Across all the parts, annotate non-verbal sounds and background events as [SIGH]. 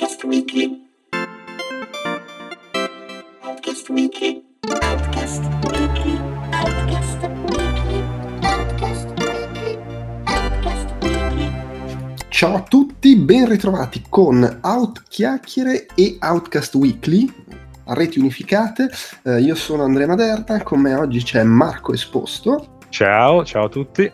Outcast Weekly. Outcast Weekly. Outcast Weekly. Outcast Weekly. Outcast Weekly. Outcast Weekly. Ciao a tutti, ben ritrovati con Out Chiacchiere e Outcast Weekly, a reti unificate. Eh, io sono Andrea Maderna, con me oggi c'è Marco Esposto Ciao, ciao a tutti.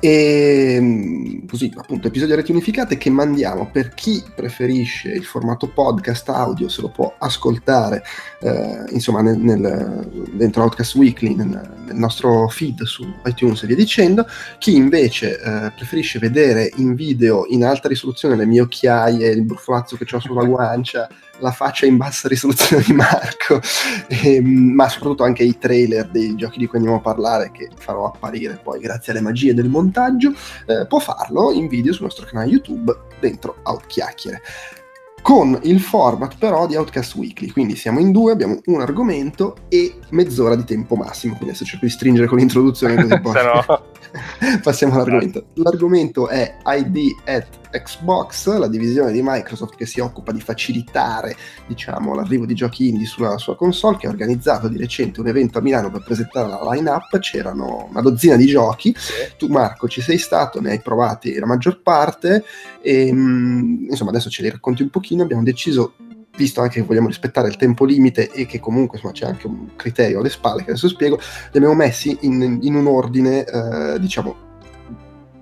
E mm, così appunto episodio reti unificate che mandiamo per chi preferisce il formato podcast audio se lo può ascoltare eh, insomma nel, nel- dentro Outcast Weekly nel, nel nostro feed su iTunes e via dicendo. Chi invece eh, preferisce vedere in video in alta risoluzione le mie occhiaie il bruffolazzo che ho sulla [LAUGHS] guancia la faccia in bassa risoluzione di Marco ehm, ma soprattutto anche i trailer dei giochi di cui andiamo a parlare che farò apparire poi grazie alle magie del montaggio eh, può farlo in video sul nostro canale YouTube dentro Outchiacchiere. Con il format però di Outcast Weekly, quindi siamo in due, abbiamo un argomento e mezz'ora di tempo massimo, quindi adesso cerco di stringere con l'introduzione così [LAUGHS] poi [LAUGHS] passiamo all'argomento. L'argomento è ID at Xbox, la divisione di Microsoft che si occupa di facilitare diciamo, l'arrivo di giochi indie sulla sua console, che ha organizzato di recente un evento a Milano per presentare la line-up, c'erano una dozzina di giochi, tu Marco ci sei stato, ne hai provati la maggior parte. E mm, insomma adesso ce li racconti un pochino, abbiamo deciso visto anche che vogliamo rispettare il tempo limite e che comunque insomma, c'è anche un criterio alle spalle che adesso spiego, li abbiamo messi in, in un ordine eh, diciamo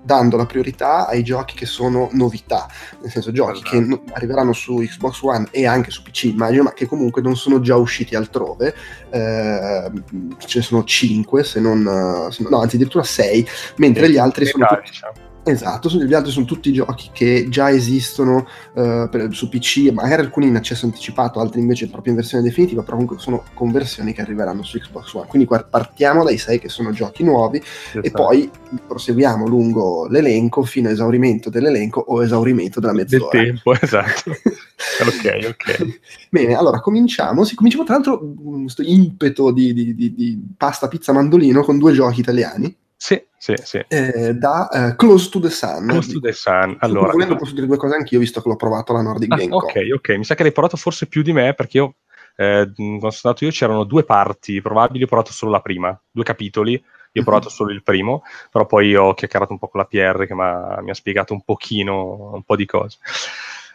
dando la priorità ai giochi che sono novità, nel senso giochi Esatto. che no- arriveranno su Xbox One e anche su PC immagino, ma che comunque non sono già usciti altrove, eh, ce ne sono 5 se non, se non- no anzi addirittura 6, mentre gli altri sono tutti diciamo. Esatto, gli altri sono tutti giochi che già esistono eh, per- su PC, magari alcuni in accesso anticipato, altri invece proprio in versione definitiva, però comunque sono conversioni che arriveranno su Xbox One. Quindi qua partiamo dai 6 che sono giochi nuovi e Esatto. poi proseguiamo lungo l'elenco fino a esaurimento dell'elenco o esaurimento della del mezz'ora. tempo, esatto. [LAUGHS] ok, ok. Bene, allora cominciamo. Sì, cominciamo tra l'altro questo impeto di, di- di- di pasta, pizza, mandolino con due giochi italiani Sì, sì, sì. eh, da eh, Close to the Sun. Close to the Sun. Allora, volendo posso dire due cose anch'io, visto che l'ho provato alla Nordic Ah, Game ok, ok. Mi sa che l'hai provato forse più di me perché io, eh, quando sono stato io, c'erano due parti probabili. Ho provato solo la prima, due capitoli. Io ho Mhm. provato solo il primo, però poi ho chiacchierato un po' con la PR che mi ha spiegato un pochino, un po' di cose.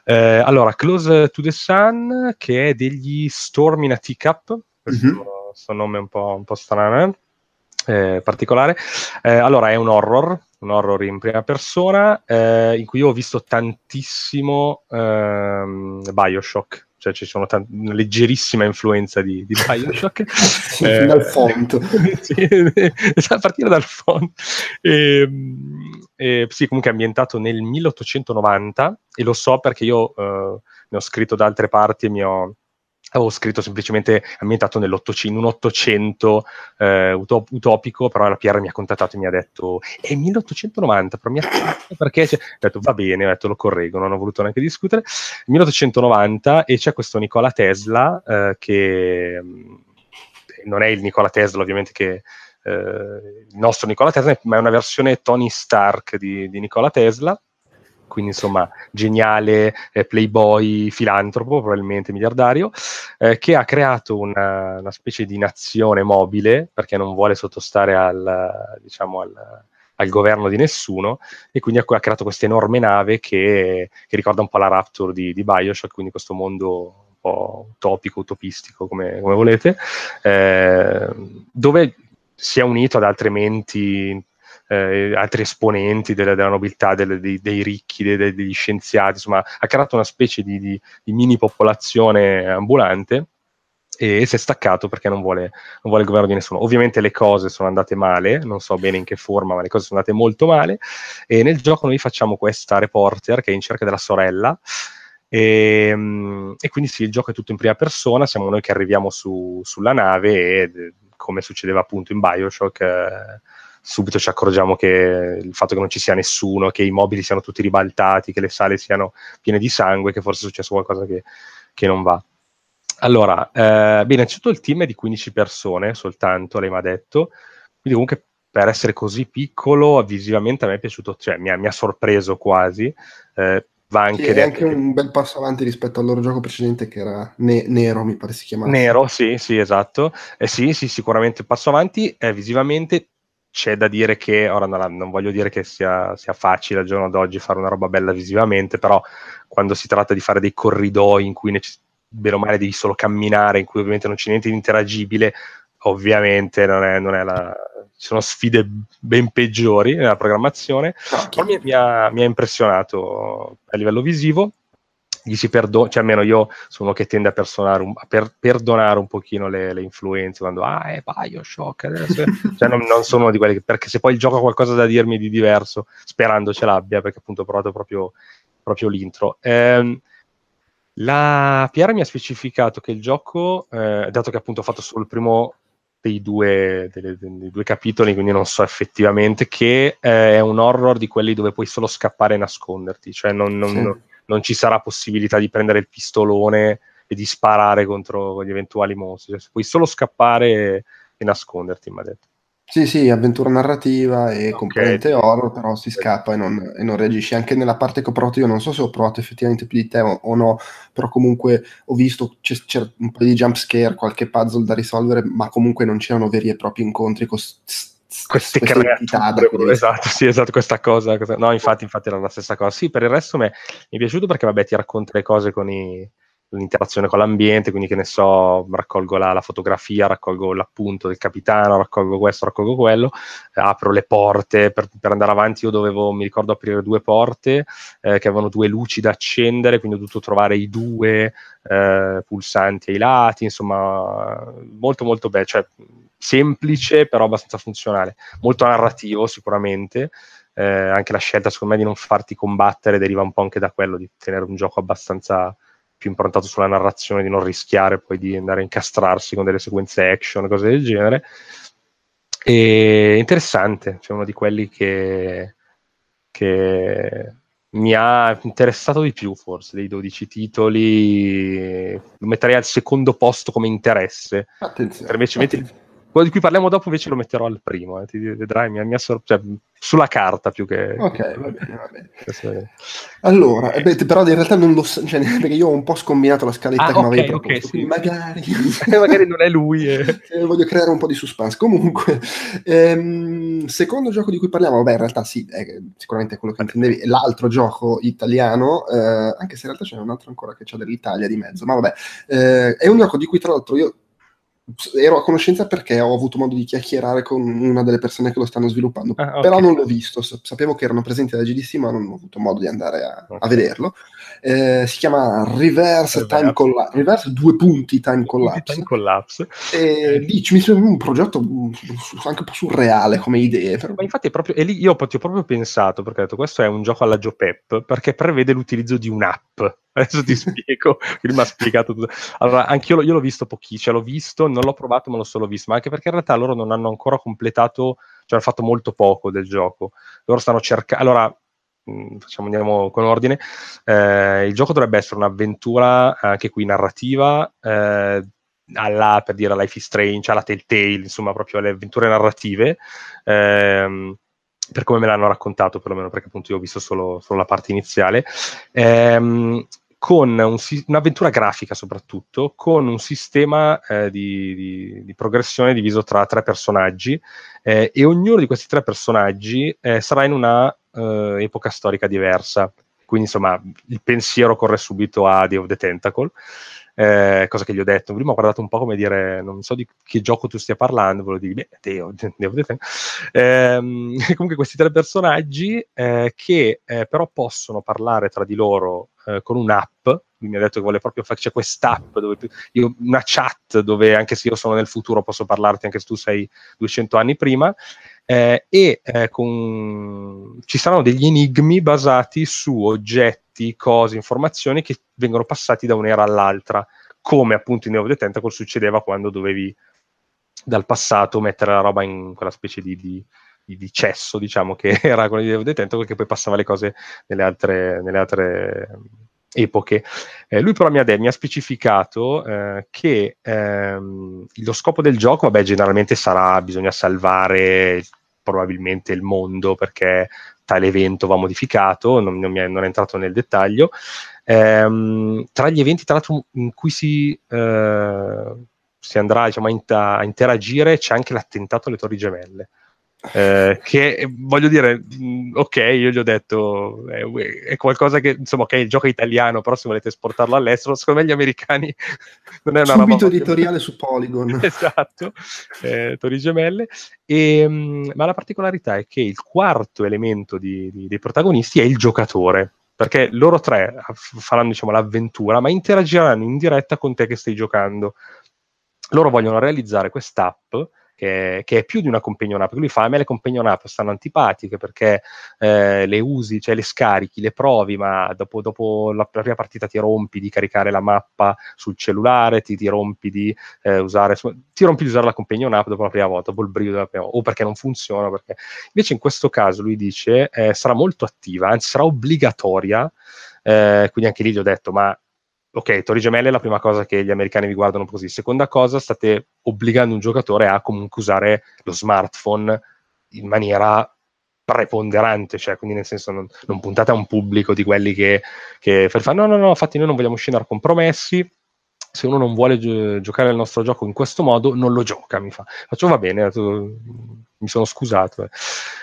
Eh, allora, Close to the Sun, che è degli Storm in a Teacup, questo, Mhm. questo nome un po', un po' strano, eh, particolare. Eh, allora, è un horror, un horror in prima persona, eh, in cui io ho visto tantissimo ehm, Bioshock, cioè ci sono tan- una leggerissima influenza di, di Bioshock. [LAUGHS] Sì, dal font. [LAUGHS] sì, a partire dal font. E, e, sì, comunque è ambientato nel 1890 e lo so perché io eh, ne ho scritto da altre parti e mi ho avevo scritto semplicemente ambientato in un Ottocento eh, utop- utopico, però la PR mi ha contattato e mi ha detto è 1890, però mi ha perché c'è-" ho detto va bene, ho detto lo correggo, non ho voluto neanche discutere. 1890 e c'è questo Nikola Tesla eh, che non è il Nikola Tesla ovviamente che eh, il nostro Nikola Tesla, ma è una versione Tony Stark di, di Nikola Tesla. Quindi, insomma, geniale eh, playboy, filantropo, probabilmente miliardario, eh, che ha creato una, una specie di nazione mobile perché non vuole sottostare al, diciamo, al, al governo di nessuno e quindi ha, ha creato questa enorme nave che, che ricorda un po' la Rapture di, di Bioshock, quindi questo mondo un po' utopico, utopistico, come, come volete, eh, dove si è unito ad altre menti, eh, altri esponenti della, della nobiltà, delle- dei, dei ricchi, dei- degli scienziati, insomma, ha creato una specie di, di- di mini popolazione ambulante e si è staccato perché non vuole, non vuole il governo di nessuno. Ovviamente le cose sono andate male, non so bene in che forma, ma le cose sono andate molto male. E nel gioco noi facciamo questa reporter che è in cerca della sorella. E, mm, e quindi sì, il gioco è tutto in prima persona, siamo noi che arriviamo su- sulla nave e come succedeva appunto in Bioshock, eh, subito ci accorgiamo che il fatto che non ci sia nessuno, che i mobili siano tutti ribaltati, che le sale siano piene di sangue, che forse è successo qualcosa che, che non va. Allora, eh, bene, innanzitutto il team è di 15 persone soltanto, lei mi ha detto, quindi comunque per essere così piccolo, visivamente a me è piaciuto, cioè mi ha, mi ha sorpreso quasi, eh, va Sì, anche è detto. anche un bel passo avanti rispetto al loro gioco precedente che era Ne- Nero, mi pare si chiamasse. Nero, sì, sì, esatto. Eh, sì, sì, sicuramente passo avanti. Eh, visivamente c'è da dire che, ora non, non voglio dire che sia, sia facile al giorno d'oggi fare una roba bella visivamente, però quando si tratta di fare dei corridoi in cui necess- bene o male devi solo camminare, in cui ovviamente non c'è niente di interagibile, ovviamente non è, non è la... ci sono sfide ben peggiori nella programmazione. No, Però mi, mi ha, mi ha impressionato a livello visivo. Gli si perdona, cioè almeno io sono uno che tende a, un- a per- perdonare un pochino le, le influenze quando ah è Bioshock adesso", [LAUGHS] cioè non, non sono di quelli che, perché se poi il gioco ha qualcosa da dirmi di diverso sperando ce l'abbia perché appunto ho provato proprio, proprio l'intro Ehm, la Piera mi ha specificato che il gioco eh, dato che appunto ho fatto solo il primo dei due, delle- dei due capitoli, quindi non so effettivamente, che eh, è un horror di quelli dove puoi solo scappare e nasconderti, cioè non, non- Sì. non- non ci sarà possibilità di prendere il pistolone e di sparare contro gli eventuali mostri, cioè, puoi solo scappare e, e nasconderti, mi ha detto. Sì, sì, avventura narrativa e Ok. componente horror, però si scappa e non, e non reagisci. Anche nella parte che ho provato io, non so se ho provato effettivamente più di te o, o no, però comunque ho visto c'è, c'è un po' di jump scare, qualche puzzle da risolvere, ma comunque non c'erano veri e propri incontri con s- s- queste creature esatto sì esatto questa cosa questa- no infatti infatti era la stessa cosa. Sì per il resto me- mi è piaciuto perché vabbè ti racconta le cose con i- l'interazione con l'ambiente quindi che ne so raccolgo la, la fotografia raccolgo l'appunto del capitano raccolgo questo raccolgo quello eh, apro le porte per, per andare avanti. Io dovevo mi ricordo aprire due porte eh, che avevano due luci da accendere quindi ho dovuto trovare i due eh, pulsanti ai lati insomma molto molto bello cioè semplice però abbastanza funzionale. Molto narrativo sicuramente. Eh, anche la scelta secondo me di non farti combattere deriva un po' anche da quello di tenere un gioco abbastanza più improntato sulla narrazione di non rischiare poi di andare a incastrarsi con delle sequenze action cose del genere. E interessante cioè uno di quelli che, che mi ha interessato di più forse dei 12 titoli. Lo metterei al secondo posto come interesse. Attenzione. invece metti- quello di cui parliamo dopo invece lo metterò al primo, eh, ti vedrai, mi mi sor- cioè, sulla carta più che... Ok, va bene, [LAUGHS] va bene. che- Allora, eh beh, però in realtà non lo so, cioè, [LAUGHS] perché io ho un po' scombinato la scaletta Ah, che mi avevi proposto, sì. quindi magari... [LAUGHS] Magari non è lui. eh. Eh, voglio creare un po' di suspense. Comunque, ehm, secondo gioco di cui parliamo, vabbè, in realtà sì, è sicuramente quello che intendevi, è l'altro gioco italiano, eh, anche se in realtà c'è un altro ancora che c'ha dell'Italia di mezzo, ma vabbè, eh, è un gioco di cui tra l'altro io ero a conoscenza perché ho avuto modo di chiacchierare con una delle persone che lo stanno sviluppando, Ah, ok. però non l'ho visto, sa- sapevo che erano presenti alla GDC, ma non ho avuto modo di andare a, a Ok. vederlo. Eh, si chiama Reverse, Reverse. Time Collapse, Reverse due punti Time Collapse. Time collapse. E lì ci mi sembra un progetto mm, anche un po' surreale come idee. però- Ma infatti proprio, e lì io ti ho proprio pensato, perché ho detto questo è un gioco alla Joe Pep, perché prevede l'utilizzo di un'app. Adesso ti spiego, [LAUGHS] mi ha spiegato tutto. Allora, l'ho, io l'ho visto pochissimo, cioè l'ho visto, non l'ho provato, ma l'ho solo visto, ma anche perché in realtà loro non hanno ancora completato, cioè hanno fatto molto poco del gioco. Loro stanno cercando... Allora, mh, facciamo, andiamo con ordine. Eh, il gioco dovrebbe essere un'avventura, anche qui narrativa, eh, alla, per dire, Life is Strange, alla Telltale, insomma, proprio alle avventure narrative. Ehm, per come me l'hanno raccontato, perlomeno perché appunto io ho visto solo, solo la parte iniziale, ehm, con un un'avventura grafica soprattutto, con un sistema eh, di, di- di progressione diviso tra tre personaggi eh, e ognuno di questi tre personaggi eh, sarà in una eh, epoca storica diversa. Quindi insomma il pensiero corre subito a Day of the Tentacle, eh, cosa che gli ho detto. Prima ho guardato un po' come dire, non so di che gioco tu stia parlando, volevo dire, beh, Day of Day of the Tentacle. Ehm, [LAUGHS] comunque questi tre personaggi eh, che però possono parlare tra di loro eh, con un'app, mi ha detto che vuole proprio fare, c'è quest'app, dove io, una chat dove anche se io sono nel futuro posso parlarti anche se tu sei 200 anni prima, eh, e eh, con... ci saranno degli enigmi basati su oggetti, cose, informazioni che vengono passati da un'era all'altra, come appunto in of the Tentacle succedeva quando dovevi dal passato mettere la roba in quella specie di, di- di- cesso, diciamo, che [LAUGHS] era quello di the Tentacle, che poi passava le cose nelle altre, nelle altre epoche. Eh, lui però mi ha, de- mi ha specificato eh, che ehm, lo scopo del gioco, vabbè, generalmente sarà bisogna salvare probabilmente il mondo perché tale evento va modificato, non, non mi è, non è entrato nel dettaglio. Ehm, tra gli eventi, tra l'altro, in cui si, eh, si andrà diciamo, a interagire c'è anche l'attentato alle Torri Gemelle. Eh, che voglio dire, mh, ok, io gli ho detto è, è qualcosa che insomma, ok, il gioco è italiano, però se volete esportarlo all'estero, secondo me gli americani [LAUGHS] non è una roba Subito molto- editoriale [LAUGHS] su Polygon. [LAUGHS] esatto, eh, Torri Gemelle. E, mh, ma la particolarità è che il quarto elemento di- di- dei protagonisti è il giocatore, perché loro tre faranno diciamo, l'avventura, ma interagiranno in diretta con te che stai giocando. Loro vogliono realizzare quest'app che, che è più di una companion app. Lui fa a me le companion app stanno antipatiche perché eh, le usi, cioè le scarichi, le provi, ma dopo, dopo la prima partita ti rompi di caricare la mappa sul cellulare, ti, ti rompi di eh, usare ti rompi di usare la companion app dopo la prima volta, dopo il brivido della prima volta, o perché non funziona, perché invece in questo caso lui dice eh, sarà molto attiva, anzi sarà obbligatoria, eh, quindi anche lì gli ho detto ma ok, Torri Gemelle è la prima cosa che gli americani vi guardano così. Seconda cosa, state obbligando un giocatore a comunque usare lo smartphone in maniera preponderante, cioè quindi nel senso non, non puntate a un pubblico di quelli che, che fanno no, no, no, infatti noi non vogliamo scendere compromessi, se uno non vuole gio- giocare il nostro gioco in questo modo, non lo gioca, mi fa. Faccio va bene, mi sono scusato.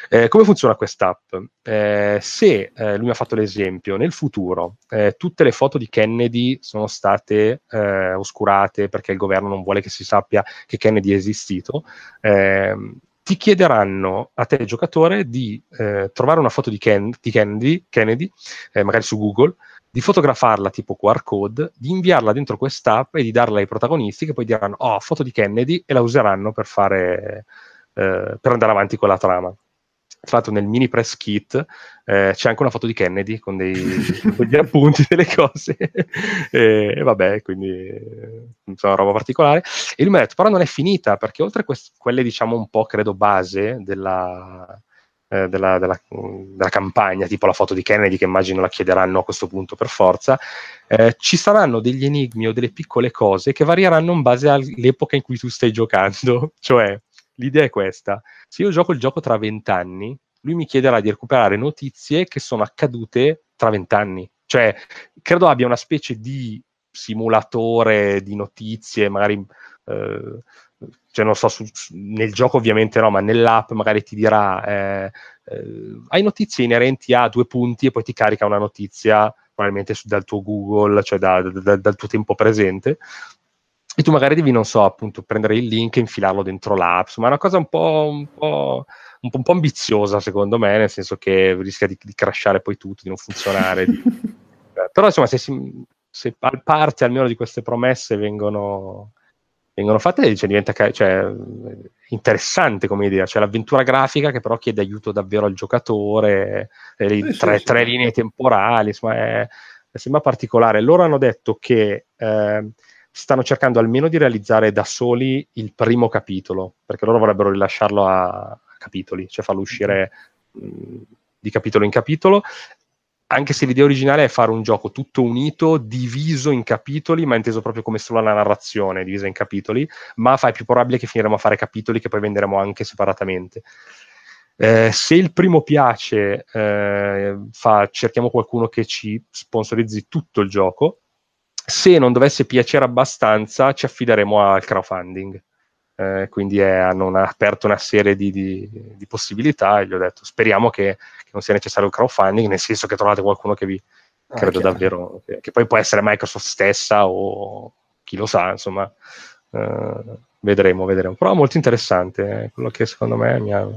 Eh, come funziona quest'app? Eh, se eh, lui mi ha fatto l'esempio, nel futuro eh, tutte le foto di Kennedy sono state eh, oscurate perché il governo non vuole che si sappia che Kennedy è esistito, ehm, ti chiederanno a te, giocatore, di eh, trovare una foto di, Ken- di Kennedy, Kennedy eh, magari su Google, di fotografarla tipo QR code, di inviarla dentro quest'app e di darla ai protagonisti che poi diranno oh, foto di Kennedy e la useranno per fare eh, per andare avanti con la trama. Tra l'altro nel mini press kit eh, c'è anche una foto di Kennedy con, dei, [LAUGHS] con gli appunti delle cose e, e vabbè, quindi eh, insomma, roba particolare. E lui mi ha detto, però non è finita perché oltre a quest- quelle diciamo un po' credo base della, eh, della, della, della campagna, tipo la foto di Kennedy che immagino la chiederanno a questo punto per forza, eh, ci saranno degli enigmi o delle piccole cose che varieranno in base all'epoca in cui tu stai giocando. [LAUGHS] cioè, l'idea è questa: se io gioco il gioco tra vent'anni, lui mi chiederà di recuperare notizie che sono accadute tra vent'anni. Cioè, credo abbia una specie di simulatore di notizie, magari. Eh, cioè non so, su, nel gioco ovviamente no, ma nell'app magari ti dirà eh, eh, hai notizie inerenti a due punti e poi ti carica una notizia probabilmente su, dal tuo Google, cioè da, da, dal tuo tempo presente e tu magari devi, non so, appunto prendere il link e infilarlo dentro l'app, ma è una cosa un po', un po', un po', un po ambiziosa secondo me, nel senso che rischia di, di crashare poi tutto, di non funzionare. di... [LAUGHS] Però insomma, se, si, se parte almeno di queste promesse vengono, vengono fatte, cioè, diventa cioè, interessante come idea. C'è l'avventura grafica che però chiede aiuto davvero al giocatore, eh, sì, tre, sì, tre sì. linee temporali, insomma, è, sembra particolare. Loro hanno detto che eh, stanno cercando almeno di realizzare da soli il primo capitolo, perché loro vorrebbero rilasciarlo a, a capitoli, cioè farlo uscire mh, di capitolo in capitolo anche se l'idea originale è fare un gioco tutto unito, diviso in capitoli, ma inteso proprio come solo la narrazione divisa in capitoli, ma fa è più probabile che finiremo a fare capitoli che poi venderemo anche separatamente. Eh, se il primo piace, eh, fa, cerchiamo qualcuno che ci sponsorizzi tutto il gioco. Se non dovesse piacere abbastanza, ci affideremo al crowdfunding. Eh, quindi è, hanno una, aperto una serie di, di, di, possibilità e gli ho detto speriamo che, che, non sia necessario il crowdfunding, nel senso che trovate qualcuno che vi ah, credo chiaro. davvero, che, che, poi può essere Microsoft stessa o chi lo sa, insomma, eh, vedremo, vedremo. Però molto interessante, eh, quello che secondo me mi ha...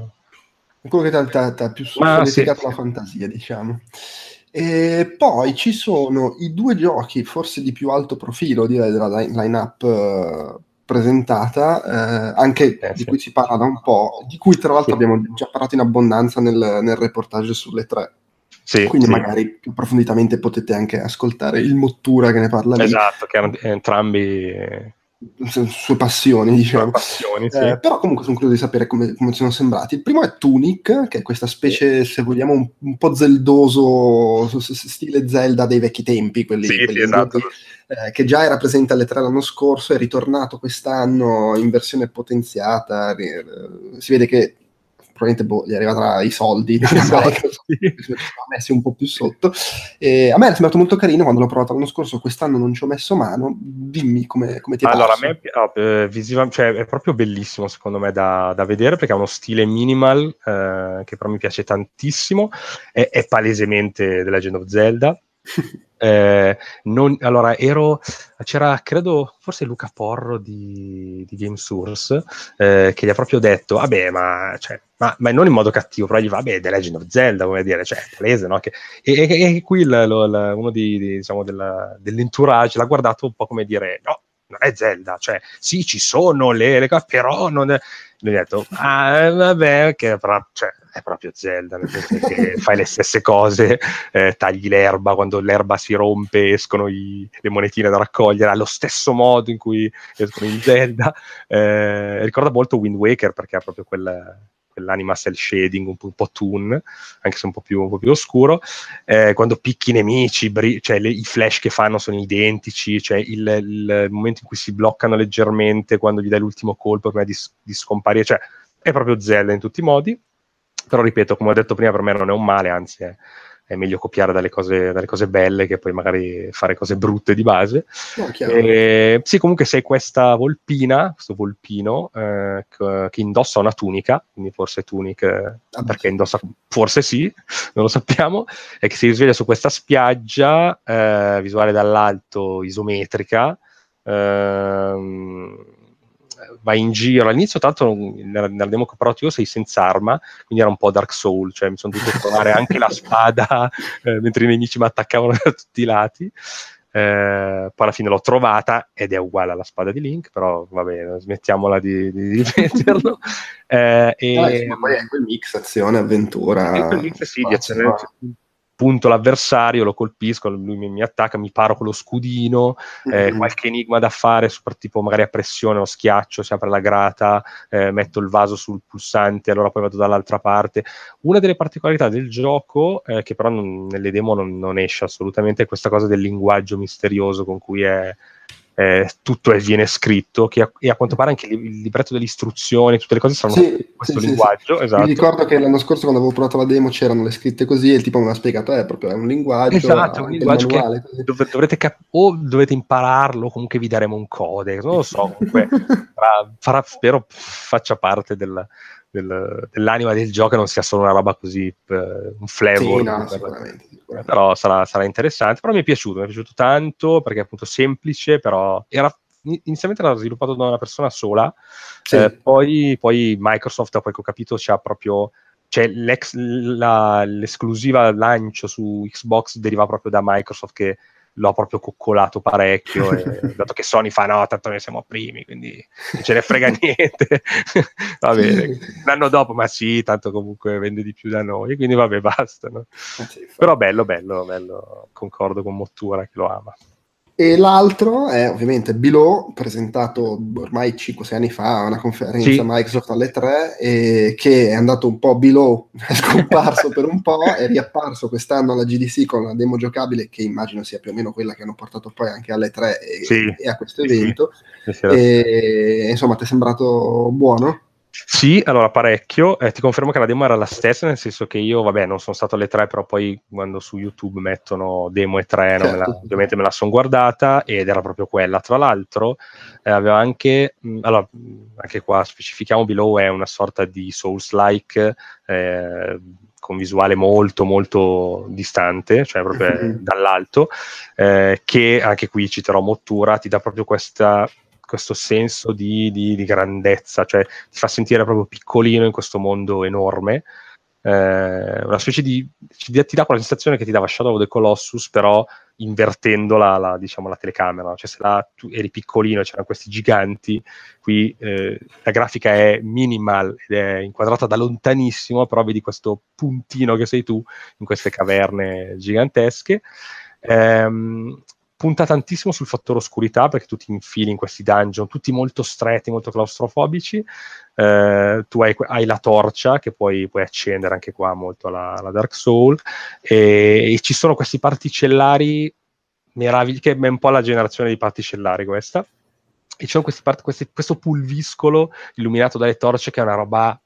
Quello che ti ha più solidificato sì, la fantasia, diciamo. E poi ci sono i due giochi, forse di più alto profilo, direi, della line-up presentata, eh, anche eh, di sì. cui si parla da un po', di cui tra l'altro sì. abbiamo già parlato in abbondanza nel, nel reportage sulle tre. Sì, Quindi magari più approfonditamente potete anche ascoltare il Mottura che ne parla lì. Esatto, che erano entrambi sue passioni, diciamo. Passioni, sì. eh, però comunque sono curioso di sapere come, come, sono sembrati. Il primo è Tunic, che è questa specie, se vogliamo, un, un po' zeldoso, stile Zelda dei vecchi tempi, quelli, sì, quelli sì, esatto. eh, che già era presente alle tre l'anno scorso, è ritornato quest'anno in versione potenziata. Si vede che probabilmente boh, gli è arrivata i soldi, [LAUGHS] sì. si sono [LAUGHS] messi un po' più sotto. E a me è sembrato molto carino quando l'ho provato l'anno scorso, quest'anno non ci ho messo mano. Dimmi come, come ti è Allora, a parso. me ah, eh, visiva- cioè, è proprio bellissimo secondo me da, da vedere perché ha uno stile minimal eh, che però mi piace tantissimo. È, è palesemente The Legend of Zelda. [LAUGHS] Eh, non- allora, ero c'era credo forse Luca Porro di, di Game Source eh, che gli ha proprio detto: Vabbè, ma, cioè, ma, ma non in modo cattivo, però gli va, vabbè, The Legend of Zelda, come dire, cioè, palese, no? Che- e, e- e qui lo- il- uno di, di, diciamo, della- dell'entourage l'ha guardato un po' come dire: No, non è Zelda, cioè, sì, ci sono le, le cose, però non è. Lui ha detto: Ah, vabbè, che però, cioè, è proprio Zelda, nel senso che [LAUGHS] fai le stesse cose, eh, tagli l'erba, quando l'erba si rompe escono i- le monetine da raccogliere, allo stesso modo in cui escono in Zelda. Eh, ricorda molto Wind Waker perché ha proprio quel, quell'anima cell shading un po', un po' toon, anche se un po' più, un po' più oscuro. Eh, quando picchi i nemici, bri- cioè le- i flash che fanno sono identici, cioè il, il momento in cui si bloccano leggermente quando gli dai l'ultimo colpo prima di, di scomparire, cioè è proprio Zelda in tutti i modi. Però ripeto, come ho detto prima, per me non è un male, anzi è, è meglio copiare dalle cose, dalle cose belle che poi magari fare cose brutte di base. No. Eh, sì, comunque sei questa volpina, questo volpino eh, che, indossa una tunica, quindi forse tunic eh, Ah, perché indossa, forse sì, [LAUGHS] non lo sappiamo, e che si risveglia su questa spiaggia eh, visuale dall'alto, isometrica. ehm, vai in giro all'inizio, tanto nella, nella demo che ho provato io sei senza arma, quindi era un po' Dark Soul, cioè mi sono dovuto trovare anche la spada [LAUGHS] eh, mentre i nemici mi attaccavano da tutti i lati. Eh, poi alla fine l'ho trovata ed è uguale alla spada di Link, però va bene, smettiamola di, di ripeterlo. [LAUGHS] Eh, e, Ah, insomma, poi è quel mix azione, avventura. quel mix, sì, di azione- punto l'avversario, lo colpisco, lui mi, mi attacca, mi paro con lo scudino, eh, Mhm. qualche enigma da fare, tipo magari a pressione o schiaccio, si apre la grata, eh, metto il vaso sul pulsante, allora poi vado dall'altra parte. Una delle particolarità del gioco, eh, che però non- nelle demo non, non esce assolutamente, è questa cosa del linguaggio misterioso con cui è, eh, tutto è- viene scritto, che a, e a quanto pare anche il, il libretto delle istruzioni, tutte le cose saranno Sì, in questo sì, linguaggio. sì. Esatto. Mi ricordo che l'anno scorso quando avevo provato la demo c'erano le scritte così e il tipo mi ha spiegato, è proprio è un linguaggio, Esatto, è un linguaggio che dov- dovrete cap- o dovete impararlo, comunque vi daremo un code, non lo so, comunque [LAUGHS] farà- farà- spero faccia parte del- del- dell'anima del gioco non sia solo una roba così, eh, un flavor. Sì, no, per- sicuramente, sicuramente. però sarà, sarà interessante. Però mi è piaciuto, mi è piaciuto tanto perché è appunto semplice, però era inizialmente era sviluppato da una persona sola, Sì. eh, poi, poi Microsoft, poi che ho capito, c'ha proprio cioè l'ex- la- l'esclusiva lancio su Xbox deriva proprio da Microsoft che l'ho proprio coccolato parecchio, e, [LAUGHS] dato che Sony fa no, tanto noi siamo primi, quindi non ce ne frega niente. [LAUGHS] va bene. L'anno dopo, ma sì, tanto comunque vende di più da noi, quindi vabbè, basta. no? Eh. Però bello, bello, bello, concordo con Mottura che lo ama. E l'altro è ovviamente Below, presentato ormai 5-6 anni fa a una conferenza Sì. Microsoft alle 3, e che è andato un po' below, [LAUGHS] è scomparso per un po', è riapparso quest'anno alla GDC con una demo giocabile che immagino sia più o meno quella che hanno portato poi anche alle 3 e, Sì. e a questo evento. Sì, E insomma, ti è sembrato buono? Sì, allora parecchio. Eh, ti confermo che la demo era la stessa, nel senso che io, vabbè, non sono stato alle 3, però poi quando su YouTube mettono demo e 3, non me la- Certo. ovviamente me la sono guardata ed era proprio quella. Tra l'altro, eh, aveva anche, mh, allora, mh, anche qua specifichiamo, Below è una sorta di Souls-like. eh, con visuale molto molto distante, cioè proprio Mhm. dall'alto, eh, che anche qui citerò Mottura, ti dà proprio questa, questo senso di, di- di grandezza, cioè ti fa sentire proprio piccolino in questo mondo enorme. Eh, una specie di ti dà- quella sensazione che ti dava Shadow of the Colossus, però invertendo la, la, diciamo, la telecamera. Cioè, se là tu eri piccolino e c'erano questi giganti, qui eh, la grafica è minimal ed è inquadrata da lontanissimo, però vedi questo puntino che sei tu in queste caverne gigantesche. Ehm, punta tantissimo sul fattore oscurità perché tu ti infili in questi dungeon tutti molto stretti, molto claustrofobici. Eh, tu hai, hai la torcia che puoi, puoi accendere anche qua molto alla, alla Dark Soul e, e ci sono questi particellari meravigli che è un po' la generazione di particellari questa e questi, part- questi- questo pulviscolo illuminato dalle torce che è una roba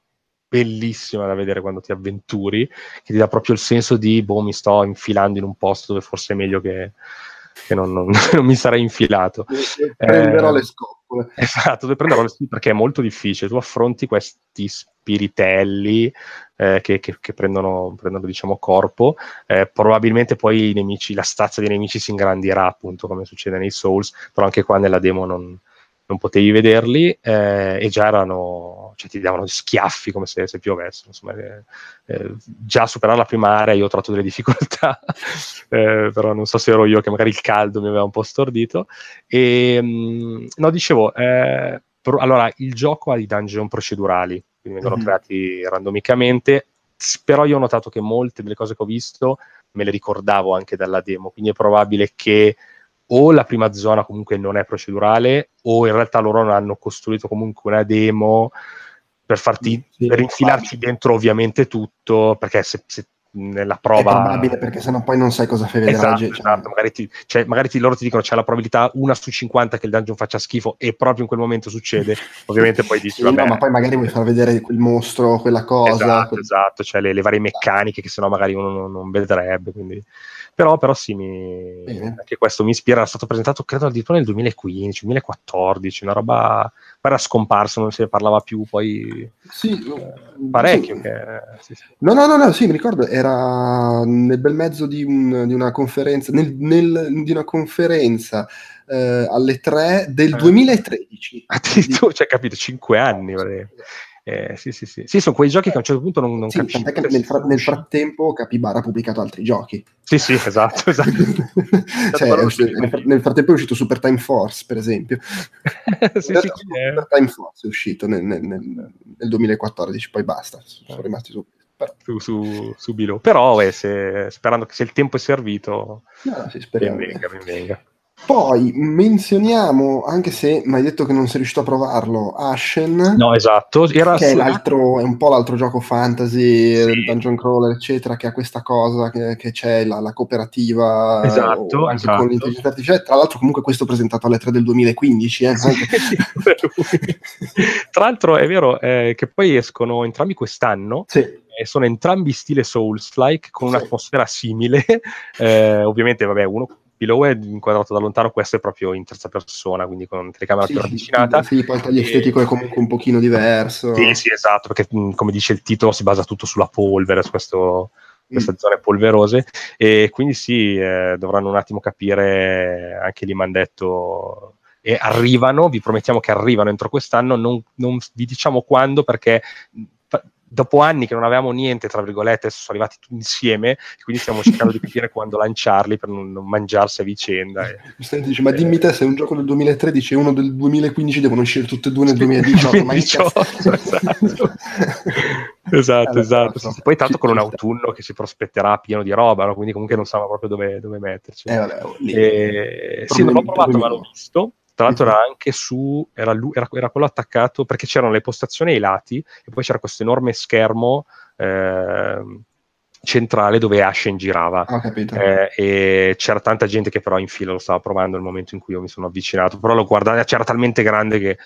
bellissima da vedere quando ti avventuri, che ti dà proprio il senso di, boh, mi sto infilando in un posto dove forse è meglio che, che non, non, [LAUGHS] non, mi sarei infilato. Prenderò eh, le scopole. Esatto, prenderò le scopole perché è molto difficile. Tu affronti questi spiritelli eh, che, che, che, prendono, prendono diciamo, corpo, eh, probabilmente poi i nemici, la stazza dei nemici si ingrandirà, appunto, come succede nei Souls, però anche qua nella demo non, non potevi vederli eh, e già erano, cioè ti davano schiaffi come se, se piovessero. Insomma, eh, eh, già superare la prima area io ho trovato delle difficoltà, [LAUGHS] eh, però non so se ero io che magari il caldo mi aveva un po' stordito. E, mh, mm, no, dicevo, eh, pro- allora il gioco ha i dungeon procedurali, quindi vengono mm-hmm. creati randomicamente, però io ho notato che molte delle cose che ho visto me le ricordavo anche dalla demo, quindi è probabile che o la prima zona comunque non è procedurale o in realtà loro non hanno costruito comunque una demo per farti sì, per infilarti facile. dentro ovviamente tutto perché se, se nella prova è probabile perché sennò poi non sai cosa fai vedere esatto, cioè... esatto. magari, ti, cioè, magari ti, loro ti dicono c'è la probabilità una su 50 che il dungeon faccia schifo e proprio in quel momento succede ovviamente poi dici [LAUGHS] sì, vabbè no, ma poi magari vuoi far vedere quel mostro quella cosa esatto, quel... esatto cioè le, le, varie meccaniche che sennò magari uno non, non vedrebbe quindi però, però sì, mi... anche questo mi ispira, è stato presentato credo addirittura nel 2015, 2014, una roba, poi era scomparso, non se ne parlava più, poi sì, eh, parecchio. Sì. Che... Sì, sì. No, no, no, no, sì, mi ricordo, era nel bel mezzo di, un, di una conferenza, nel, nel, di una conferenza eh, alle 3 del 2013. [LAUGHS] Addirittura, cioè capito, 5 anni. Praticamente. Eh, sì, sì, sì. Sì, sono quei giochi che a un certo punto non, non sì, capisci. Che nel, fra- nel, frattempo Capybara ha pubblicato altri giochi. Sì, sì, esatto. [LAUGHS] esatto. cioè, uscito, nel, nel, frattempo è uscito Super Time Force, per esempio. [LAUGHS] sì, sì, Super Time Force è uscito nel, nel, 2014, poi basta, sono rimasti su. Però. Su, su, su Bilo. Però eh, se, sperando che se il tempo è servito, no, sì, ben venga, ben venga. Poi menzioniamo, anche se mi hai detto che non sei riuscito a provarlo, Ashen. No, esatto. Era che è, l'altro, è un po' l'altro gioco fantasy, sì. dungeon crawler, eccetera, che ha questa cosa che, che c'è la, la cooperativa esatto, anche esatto. con l'intelligenza artificiale. Tra l'altro, comunque, questo presentato alle 3 del 2015. Eh, sì, [LAUGHS] Tra l'altro, è vero eh, che poi escono entrambi quest'anno. Sì sono entrambi stile Souls-like con un'atmosfera simile. [LAUGHS] Eh, ovviamente, vabbè, uno Below è inquadrato da lontano, questo è proprio in terza persona, quindi con telecamera sì, più ravvicinata. Sì, poi il taglio estetico è comunque un pochino diverso. Sì, sì, esatto, perché come dice il titolo si basa tutto sulla polvere, su questo, queste mm. zone polverose, e quindi sì, eh, dovranno un attimo capire, anche lì mi hanno detto, e arrivano, vi promettiamo che arrivano entro quest'anno, non, non vi diciamo quando perché dopo anni che non avevamo niente, tra virgolette, sono arrivati tutti insieme, quindi stiamo cercando di capire quando lanciarli per non, non mangiarsi a vicenda. E, dice, ma dimmi te, se un gioco del 2013 e uno del 2015 devono uscire tutte e due nel 2018. 2018 esatto, [LAUGHS] esatto. esatto. Sì, poi tanto con un autunno che si prospetterà pieno di roba, no? quindi comunque non sappiamo proprio dove, dove metterci. Eh, vabbè, e, sì, non l'ho provato, ma l'ho visto. Tra l'altro era anche su, era, lui, era, era, quello attaccato perché c'erano le postazioni ai lati e poi c'era questo enorme schermo eh, centrale dove Ashen girava. Ah, capito. Eh, e c'era tanta gente che però in fila lo stava provando nel momento in cui io mi sono avvicinato, però lo guardavo, c'era talmente grande che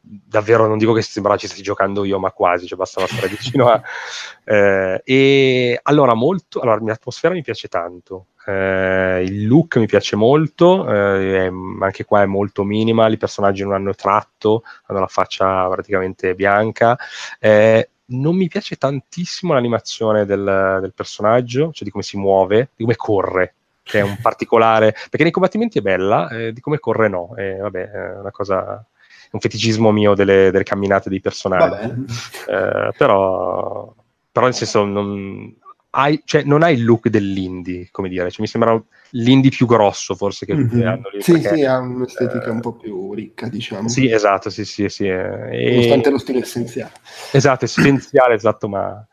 davvero non dico che sembrava ci stessi giocando io, ma quasi, cioè bastava stare [LAUGHS] vicino a... Eh, e allora, molto, allora, l'atmosfera mi piace tanto, eh, il look mi piace molto, eh, anche qua è molto minimal, i personaggi non hanno tratto, hanno la faccia praticamente bianca. Eh, non mi piace tantissimo l'animazione del, del, personaggio, cioè di come si muove, di come corre, che è un [LAUGHS] particolare, perché nei combattimenti è bella, eh, di come corre no, eh, vabbè, è una cosa un feticismo mio delle, delle camminate dei personaggi. Eh, però, però, nel senso, non, hai, cioè, non hai il look dell'indie, come dire, cioè, mi sembra l'indie più grosso forse che mm-hmm. hanno lì. Sì, perché, sì, ha un'estetica eh, un po' più ricca, diciamo. Sì, esatto, sì, sì, sì. E... Nonostante lo stile essenziale. Esatto, essenziale, esatto, ma,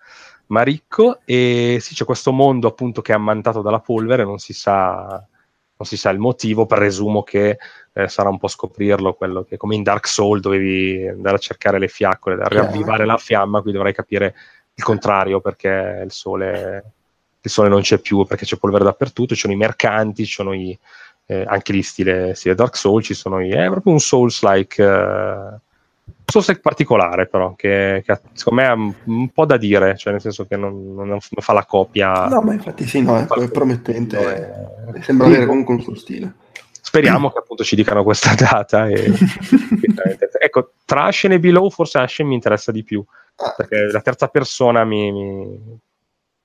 ma, ricco. E sì, c'è questo mondo appunto che è ammantato dalla polvere, non si sa, non si sa il motivo, presumo che eh, sarà un po' scoprirlo, quello che come in Dark Soul dovevi andare a cercare le fiaccole, da riavvivare la fiamma, qui dovrai capire il contrario perché il sole, il sole non c'è più, perché c'è polvere dappertutto, ci sono i mercanti, ci sono i, eh, anche lì stile, stile Dark Souls, ci sono i, è proprio un Souls-like, eh, Souls è particolare però, che, che, secondo me ha un, un, po' da dire, cioè nel senso che non, non, non fa la copia. No, ma infatti sì, no, è promettente, è, sembra avere comunque un suo stile. Speriamo che appunto ci dicano questa [LAUGHS] data. E, [LAUGHS] ecco, tra Ashen e Below forse Ashen mi interessa di più, ah. perché la terza persona mi... mi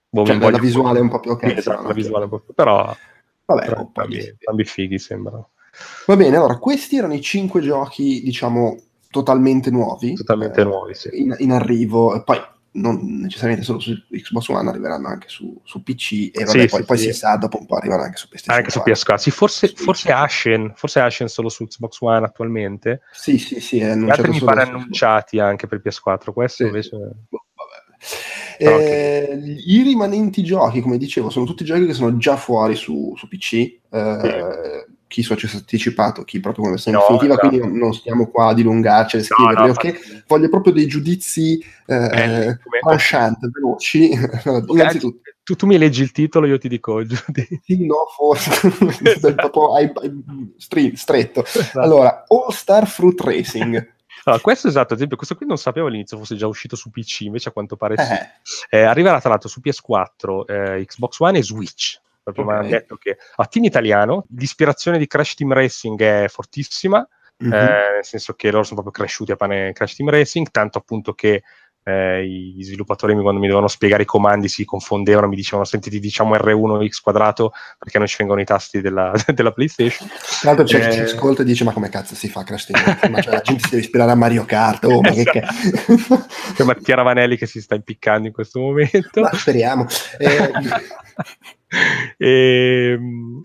boh, cioè, la visuale è un po' più ok. Esatto, la visuale un po' più, però... Vabbè, però entrambi, entrambi fighi sembrano. Va bene, allora, questi erano i cinque giochi, diciamo, totalmente nuovi. Totalmente eh, nuovi, sì. In, in arrivo, poi non necessariamente solo su Xbox One, arriveranno anche su, su PC e vabbè, sì, poi, sì, poi sì. si sa, dopo un po' arrivano anche su PlayStation Anche su PS4, sì, forse, forse Ashen, forse Ashen solo su Xbox One attualmente. Sì, sì, sì. Gli altri mi pare annunciati anche per PS4, questo invece... Boh, eh, I rimanenti giochi, come dicevo, sono tutti giochi che sono già fuori su, su PC. Eh, chi su accesso anticipato, chi proprio con la versione no, definitiva, esatto. quindi non, stiamo qua a dilungarci a scriverli, no, no, ok? Voglio proprio dei giudizi eh, eh tranchant, veloci. [LAUGHS] Innanzitutto. Tu, tu, mi leggi il titolo, io ti dico Sì, no, forse. [LAUGHS] esatto. proprio hai, hai, stretto. Esatto. Allora, All Star Fruit Racing. Allora, [LAUGHS] questo esatto, ad esempio, questo qui non sapevo all'inizio fosse già uscito su PC, invece a quanto pare sì. Eh. Eh, arriverà tra l'altro su PS4, eh, Xbox One e Switch proprio okay. mi hanno detto che a team italiano l'ispirazione di Crash Team Racing è fortissima, mm-hmm. eh, nel senso che loro sono proprio cresciuti a pane Crash Team Racing, tanto appunto che eh, gli sviluppatori quando mi dovevano spiegare i comandi si confondevano, mi dicevano sentiti diciamo R1 x quadrato perché non ci vengono i tasti della, [LAUGHS] della PlayStation. Tra l'altro c'è eh... chi ci eh, ascolta e dice ma come cazzo si fa Crash Team? ma cioè, la gente si deve ispirare a Mario Kart, oh, ma esatto. che C'è Mattia Ravanelli che si sta impiccando in questo momento. Ma speriamo. Eh... e,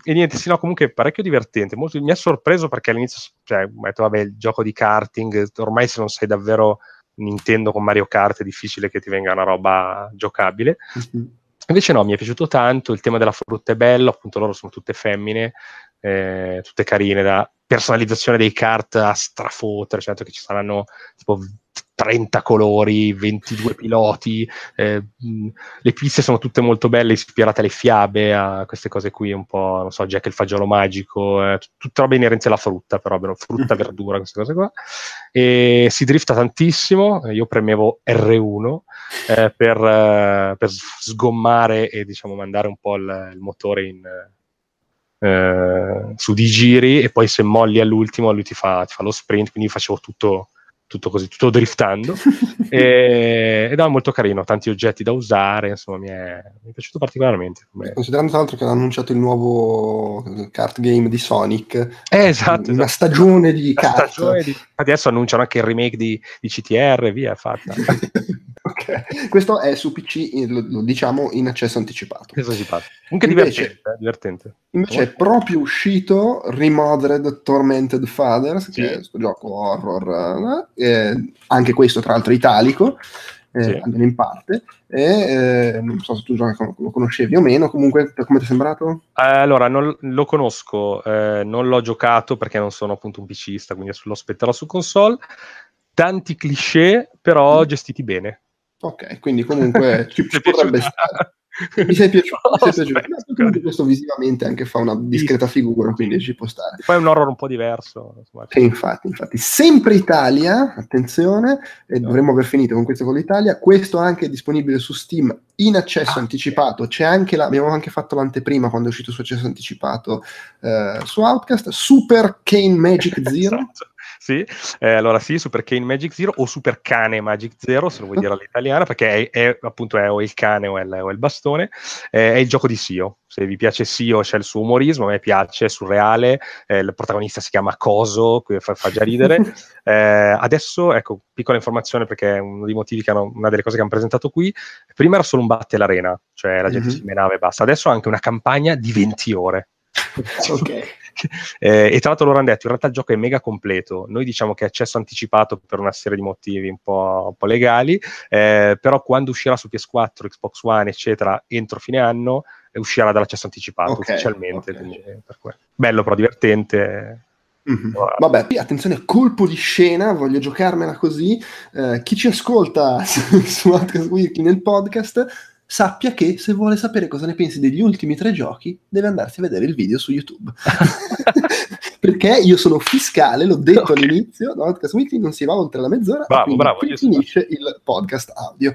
e, niente, sì, no, comunque parecchio divertente. Molto, mi ha sorpreso perché all'inizio, cioè, ho detto, vabbè, il gioco di karting, ormai se non sei davvero Nintendo con Mario Kart è difficile che ti venga una roba giocabile. Mm-hmm. Invece no, mi è piaciuto tanto, il tema della frutta è bello, appunto loro sono tutte femmine, eh, tutte carine, da personalizzazione dei kart a strafotere, certo che ci saranno tipo 30 colori, 22 piloti, eh, le piste sono tutte molto belle, ispirate alle fiabe, a queste cose qui, un po', non so, Jack il fagiolo magico, eh, tutte robe inerenti alla frutta, però, frutta, mm-hmm. verdura, queste cose qua. E si drifta tantissimo, io premevo R1 eh, per, eh, per, sgommare e, diciamo, mandare un po' il, il motore in... Eh, su di giri e poi se molli all'ultimo lui ti fa, ti fa lo sprint quindi facevo tutto tutto così, tutto driftando. [LAUGHS] e, ed è molto carino, tanti oggetti da usare, insomma, mi è, mi è piaciuto particolarmente. Considerando tra l'altro che hanno annunciato il nuovo kart game di Sonic, eh, esatto, una esatto. stagione di kart. Stagione di... Adesso annunciano anche il remake di, di CTR, via, fatta. [LAUGHS] ok, questo è su PC, lo, lo diciamo in accesso anticipato. anticipato. Comunque invece, divertente, eh, divertente. Invece è proprio uscito Remodeled Tormented Fathers, sì. che è questo gioco horror, eh, anche questo tra l'altro italico, eh, sì. almeno in parte, e eh, non so se tu lo conoscevi o meno, comunque come ti è sembrato? Eh, allora, non, lo conosco, eh, non l'ho giocato perché non sono appunto un PCista, quindi lo aspetterò su console, tanti cliché, però mm. gestiti bene. Ok, quindi comunque [LAUGHS] ci, potrebbe stare. Mi sei piaciuto, mi sei piaciuto. Comunque questo visivamente anche fa una discreta figura, quindi ci può stare. Poi è un horror un po' diverso. E infatti, infatti, sempre Italia, attenzione, e dovremmo aver finito con questo con l'Italia, questo anche è disponibile su Steam in accesso ah, anticipato, c'è anche la, abbiamo anche fatto l'anteprima quando è uscito su accesso anticipato eh, su Outcast, Super Kane Magic [LAUGHS] Zero. esatto sì. Eh, allora sì, Super Cane Magic Zero o Super Cane Magic Zero, se lo vuoi dire all'italiana, perché è, è appunto è o il cane o, il, o il bastone. Eh, è il gioco di Sio. Se vi piace Sio c'è il suo umorismo, a me piace, è surreale. Eh, il protagonista si chiama Coso, fa, fa già ridere. [LAUGHS] Eh, adesso, ecco, piccola informazione perché è uno dei motivi che hanno, una delle cose che hanno presentato qui. Prima era solo un batte l'arena, cioè la gente mm-hmm. si menava e basta. Adesso ha anche una campagna di 20 ore. [LAUGHS] ok. Eh, e tra l'altro loro hanno detto in realtà il gioco è mega completo noi diciamo che è accesso anticipato per una serie di motivi un po', un po legali eh, però quando uscirà su PS4 Xbox One eccetera entro fine anno eh, uscirà dall'accesso anticipato okay, ufficialmente okay. Eh, bello però divertente Mm-hmm. Vabbè, attenzione, colpo di scena, voglio giocarmela così. Eh, chi ci ascolta [LAUGHS] su, su Weekly nel podcast sappia che se vuole sapere cosa ne pensi degli ultimi tre giochi, deve andarsi a vedere il video su YouTube. [LAUGHS] perché io sono fiscale, l'ho detto Ok. all'inizio, no? Podcast Weekly non si va oltre la mezz'ora, Bravo, bravo, finisce il podcast audio.